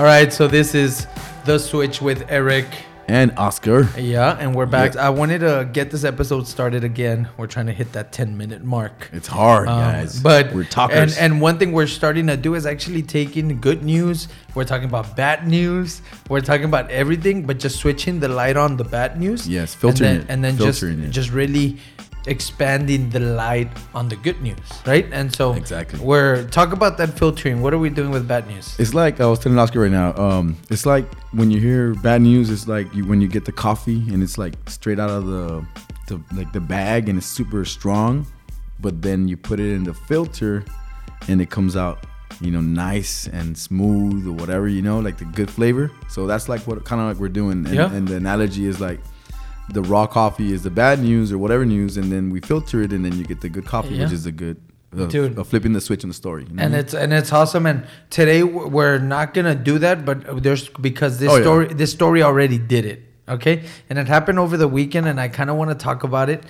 All right, so this is the switch with Eric. And Oscar. Yeah, and we're back. Yeah. I wanted to get this episode started again. We're trying to hit that 10 minute mark. It's hard, Um, guys. But we're talkers. And, and one thing we're starting to do is actually taking good news. We're talking about bad news. We're talking about everything, but just switching the light on the bad news. Yes, filtering and it, then, and then filtering just it. just really expanding the light on the good news, right? And so Exactly. We're talk about that filtering. What are we doing with bad news? It's like I was telling Oscar right now. Um, it's like when you hear bad news. It's like you, when you get the coffee and it's like straight out of the, the like the bag and it's super strong, but then you put it in the filter, and it comes out, you know, nice and smooth or whatever. You know, like the good flavor. So that's like what kind of like we're doing. And, Yeah. and the analogy is like. The raw coffee is the bad news or whatever news, and then we filter it, and then you get the good coffee, Yeah. which is the good, uh, Dude. uh, flipping the switch on the story. you know and what I mean? it's and it's awesome. And today we're not gonna do that, but there's because this Oh, yeah. story this story already did it. Okay, and it happened over the weekend, and I kind of want to talk about it.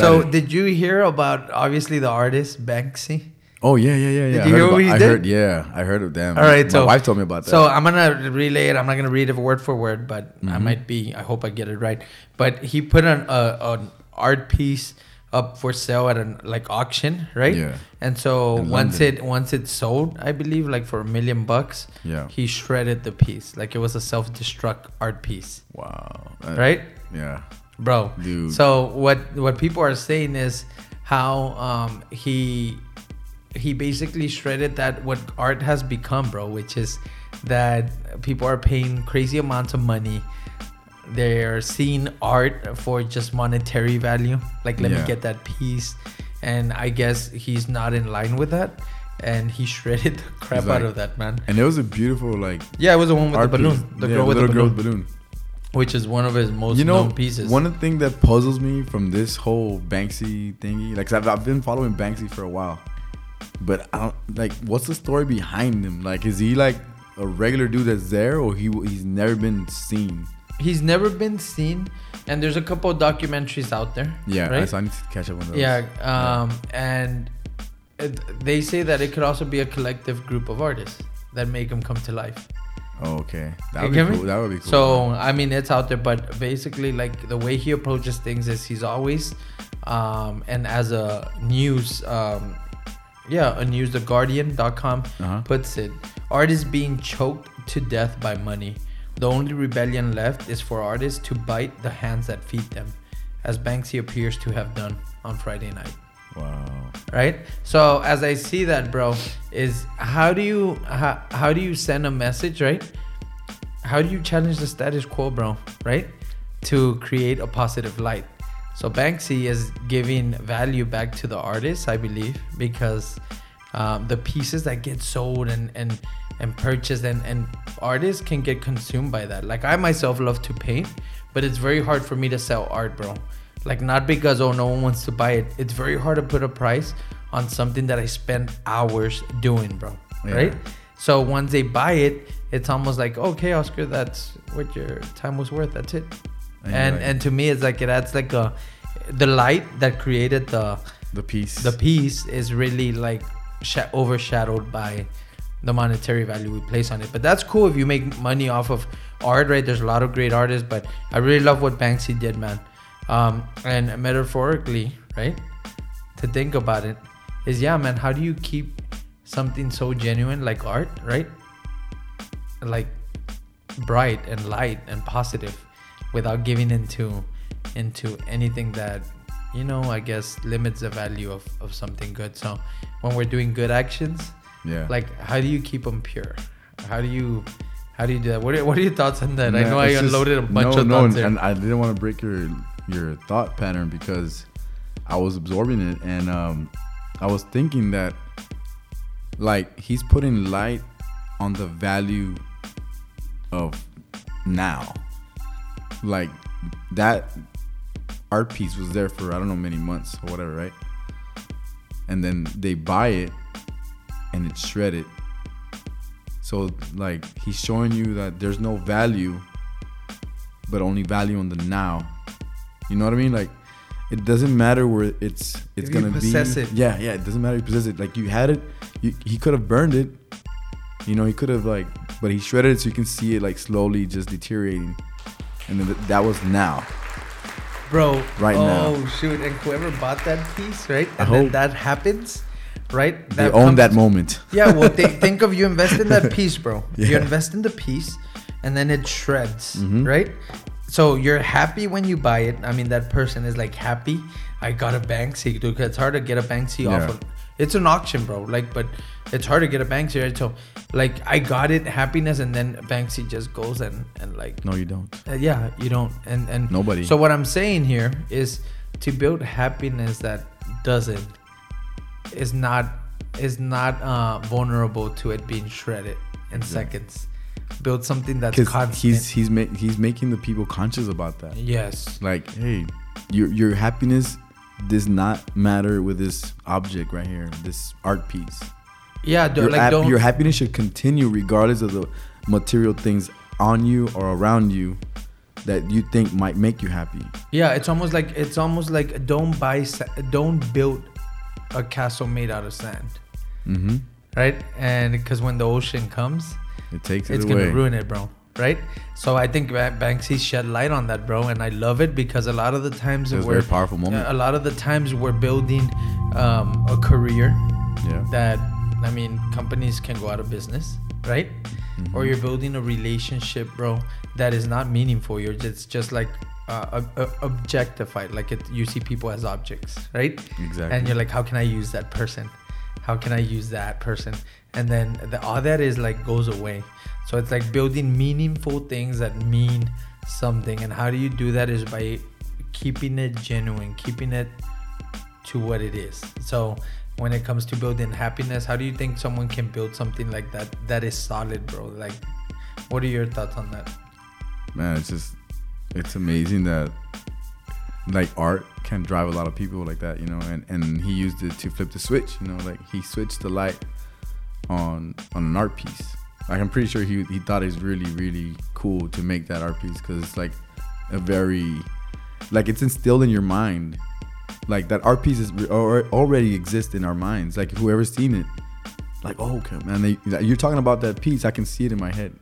So, did you hear about obviously the artist Banksy? Oh yeah, yeah, yeah, yeah. Did I you heard hear about- what he I did? heard, yeah, I heard of them. All right, my so wife told me about that. So I'm gonna relay it. I'm not gonna read it word for word, but I Mm-hmm. might be. I hope I get it right. But he put an uh, an art piece up for sale at an like auction, right? Yeah. And so In once London. it once it sold, I believe like for a million bucks. Yeah. He shredded the piece like it was a self destruct art piece, wow, Uh, right? Yeah, bro. Dude. So what what people are saying is how um, he he basically shredded that what art has become, bro, which is that people are paying crazy amounts of money. They're seeing art for just monetary value. Like, let me get that piece. And I guess he's not in line with that. And he shredded the crap He's out of that, man. and it was a beautiful like Yeah, it was the one with the balloon. piece. The Yeah, girl with the balloon, balloon. Which is one of his most You know, known pieces. one of the thing that puzzles me from this whole Banksy thingy, like 'cause I've, I've been following Banksy for a while, but I don't like what's the story behind him. Like, is he like a regular dude that's there, or he he's never been seen? He's never been seen, and there's a couple of documentaries out there. Yeah, right? so I need to catch up on those. yeah, um, and it, they say that it could also be a collective group of artists that make him come to life. Oh, okay. That would be me? cool. That would be cool. So I mean, it's out there, but basically, like the way he approaches things is he's always, um, and as a news, um, yeah, a news, the Guardian.com Uh-huh. puts it, artists being choked to death by money. The only rebellion left is for artists to bite the hands that feed them, as Banksy appears to have done on Friday night wow. right? So as i see that bro is how do you how, how do you send a message right? How do you challenge the status quo bro right? To create a positive light. So banksy is giving value back to the artists i believe because um, the pieces that get sold and and and purchased and and artists can get consumed by that. Like i myself love to paint but it's very hard for me to sell art bro like not because oh no one wants to buy it it's very hard to put a price on something that i spent hours doing bro Yeah. right so once they buy it it's almost like okay oscar that's what your time was worth that's it And and like- and to me it's like it adds like a the light that created the The piece. the piece is really like sha- overshadowed by the monetary value we place on it. But that's cool if you make money off of art, right? There's a lot of great artists, but I really love what Banksy did, man. Um, and metaphorically, right? To think about it, is yeah, man. How do you keep something so genuine like art, right? Like bright and light and positive, without giving into into anything that you know i guess limits the value of, of something good so when we're doing good actions yeah. like how do you keep them pure how do you how do you do that what are, what are your thoughts on that i know i just- unloaded a bunch no, of no, thoughts and I didn't want to break your your thought pattern because I was absorbing it and um, I was thinking that like he's putting light on the value of now. Like that art piece was there for I don't know many months or whatever, right? And then they buy it and it's shredded. So like he's showing you that there's no value but only value on the now. You know what I mean? Like it doesn't matter where it's it's If gonna possess be. it. Yeah, yeah. It doesn't matter if you possess it. Like you had it. You, he could have burned it. You know, he could have like, but he shredded it so you can see it like slowly just deteriorating. And then th- that was now. bro. Right oh, now. Oh shoot! And whoever bought that piece, right? I And then hope- that happens, right? They own comes- that moment. Yeah. Well, think, think of you invest in that piece, bro. You invest in the piece, and then it shreds, Mhm. right? So you're happy when you buy it. I mean, that person is like happy. I got a Banksy, dude. It's hard to get a Banksy off of. It's an auction, bro. Like, but it's hard to get a Banksy, right? So, like, I got it, happiness, and then Banksy just goes and and like No, you don't. uh, yeah, you don't. And and Nobody. So what I'm saying here is to build happiness that doesn't is not is not uh, vulnerable to it being shredded in seconds. Build something that's constant. he's he's ma- he's making the people conscious about that. yes. Like, hey, your your happiness does not matter with this object right here, this art piece. Yeah. Your, like don't. your happiness should continue regardless of the material things on you or around you that you think might make you happy. yeah. It's almost like it's almost like don't buy sa- don't build a castle made out of sand, Mm-hmm. right? And because when the ocean comes, It takes it it's away. gonna ruin it, bro. Right? So I think Ba- Banksy shed light on that, bro, and I love it because a lot of the times we're very powerful moment. a lot of the times we're building um, a career yeah. that I mean companies can go out of business, right? Mm-hmm. Or you're building a relationship, bro, that is not meaningful. You're just just like uh, ob- objectified, like it, you see people as objects, right? Exactly. And you're like, how can I use that person? How can I use that person? And then the, all that is like goes away. So it's like building meaningful things that mean something. And how do you do that is by keeping it genuine, keeping it to what it is. So when it comes to building happiness, how do you think someone can build something like that that is solid, bro? Like, what are your thoughts on that? Man, it's just it's amazing that like art can drive a lot of people like that, you know, and, and he used it to flip the switch, you know, like he switched the light on on an art piece. Like I'm pretty sure he he thought it's really really cool to make that art piece because it's like a very like it's instilled in your mind. Like that art piece is already exists in our minds. Like whoever's seen it, like oh okay man, they, you're talking about that piece. I can see it in my head.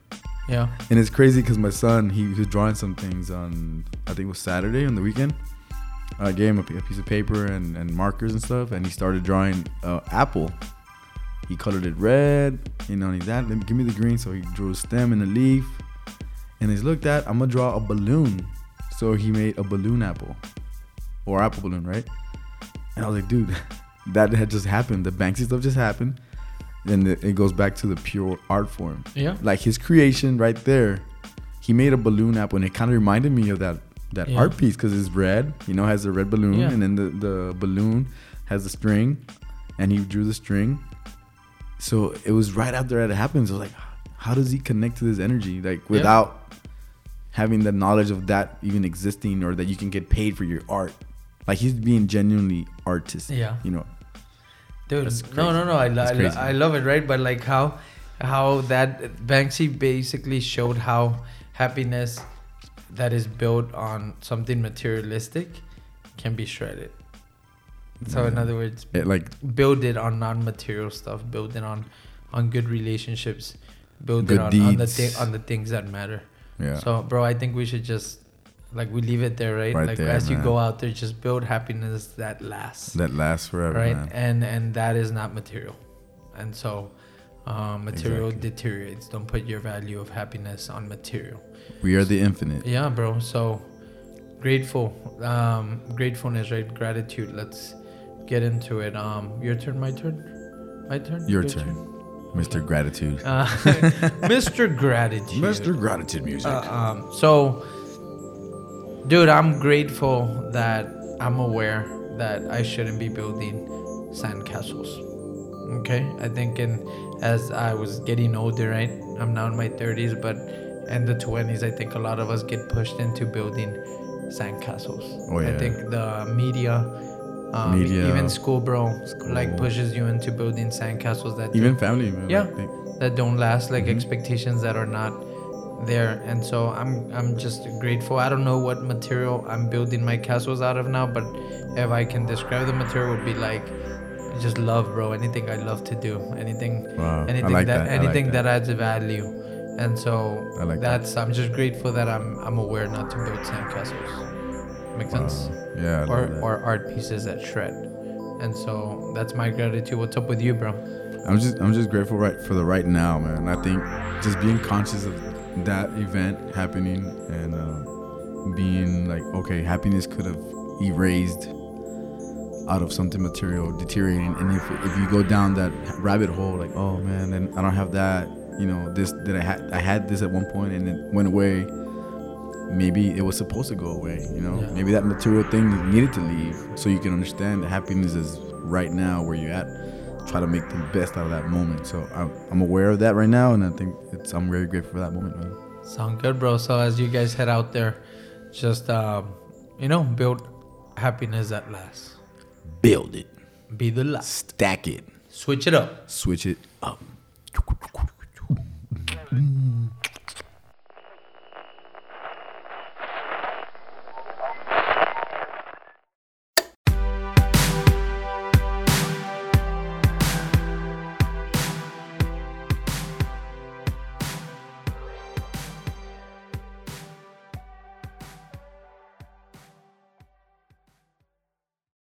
Yeah. And it's crazy because my son, he was drawing some things on, I think it was Saturday on the weekend. I gave him a, piece of paper and, and markers and stuff, and he started drawing uh, apple. He colored it red, you know, and he's that, give me the green. So he drew a stem and a leaf. And he's looked at, I'm gonna draw a balloon. So he made a balloon apple or apple balloon, right? And I was like, dude, that had just happened. The Banksy stuff just happened. And it it goes back to the pure art form Yeah. like his creation right there he made a balloon apple and it kind of reminded me of that that Yeah. art piece because it's red you know has a red balloon Yeah. and then the, the balloon has the string and he drew the string so it was right after that it happens i was like how does he connect to this energy like without having the knowledge of that even existing or that you can get paid for your art like he's being genuinely artistic Yeah. you know Dude, no, no, no. I, lo- I, lo- I love it, right? But like how, how that Banksy basically showed how happiness that is built on something materialistic can be shredded. So in other words, it, like build it on non-material stuff. Build it on, on good relationships. Build it on, on the thi- on the things that matter. yeah So, bro, I think we should just like we leave it there, right? Right like there, as you go out there, just build happiness that lasts that lasts forever right man. and and that is not material and so um, material Exactly. deteriorates don't put your value of happiness on material we are the infinite yeah bro so grateful um gratefulness right gratitude let's get into it um your turn my turn my turn Your turn. Mr. Gratitude. uh, mr gratitude Mr. Gratitude music. uh, um, so, dude, I'm grateful that I'm aware that I shouldn't be building sandcastles. Okay, I think in as I was getting older, right? I'm now in my 30s, but in the 20s, I think a lot of us get pushed into building sandcastles. Oh, I think the media. Um, Media. even school, bro, School. like pushes you into building sandcastles that Even family, man. Yeah. Think. that don't last like Mhm. expectations that are not there and so i'm i'm just grateful i don't know what material i'm building my castles out of now but if i can describe the material would be like just love bro anything i love to do anything Wow, anything like that, that, I like anything that. that. adds value and so I like that. that's i'm just grateful that i'm i'm aware not to build sandcastles make sense Yeah. I or or art pieces that shred and so that's my gratitude what's up with you bro I'm just I'm just grateful right for the right now, man. I think just being conscious of that event happening and uh, being like, okay, happiness could have erased out of something material deteriorating, and if if you go down that rabbit hole, like, oh man, then I don't have that. You know, this that I had I had this at one point and it went away. Maybe it was supposed to go away. You know, Yeah. maybe that material thing needed to leave, so you can understand that happiness is right now where you're at try to make the best out of that moment. So I'm, I'm aware of that right now, and I think it's I'm very grateful for that moment, man. Sound good, bro. So as you guys head out there, just um, you know, build happiness that lasts. Build it, Be the last. stack it, Switch it up. switch it up.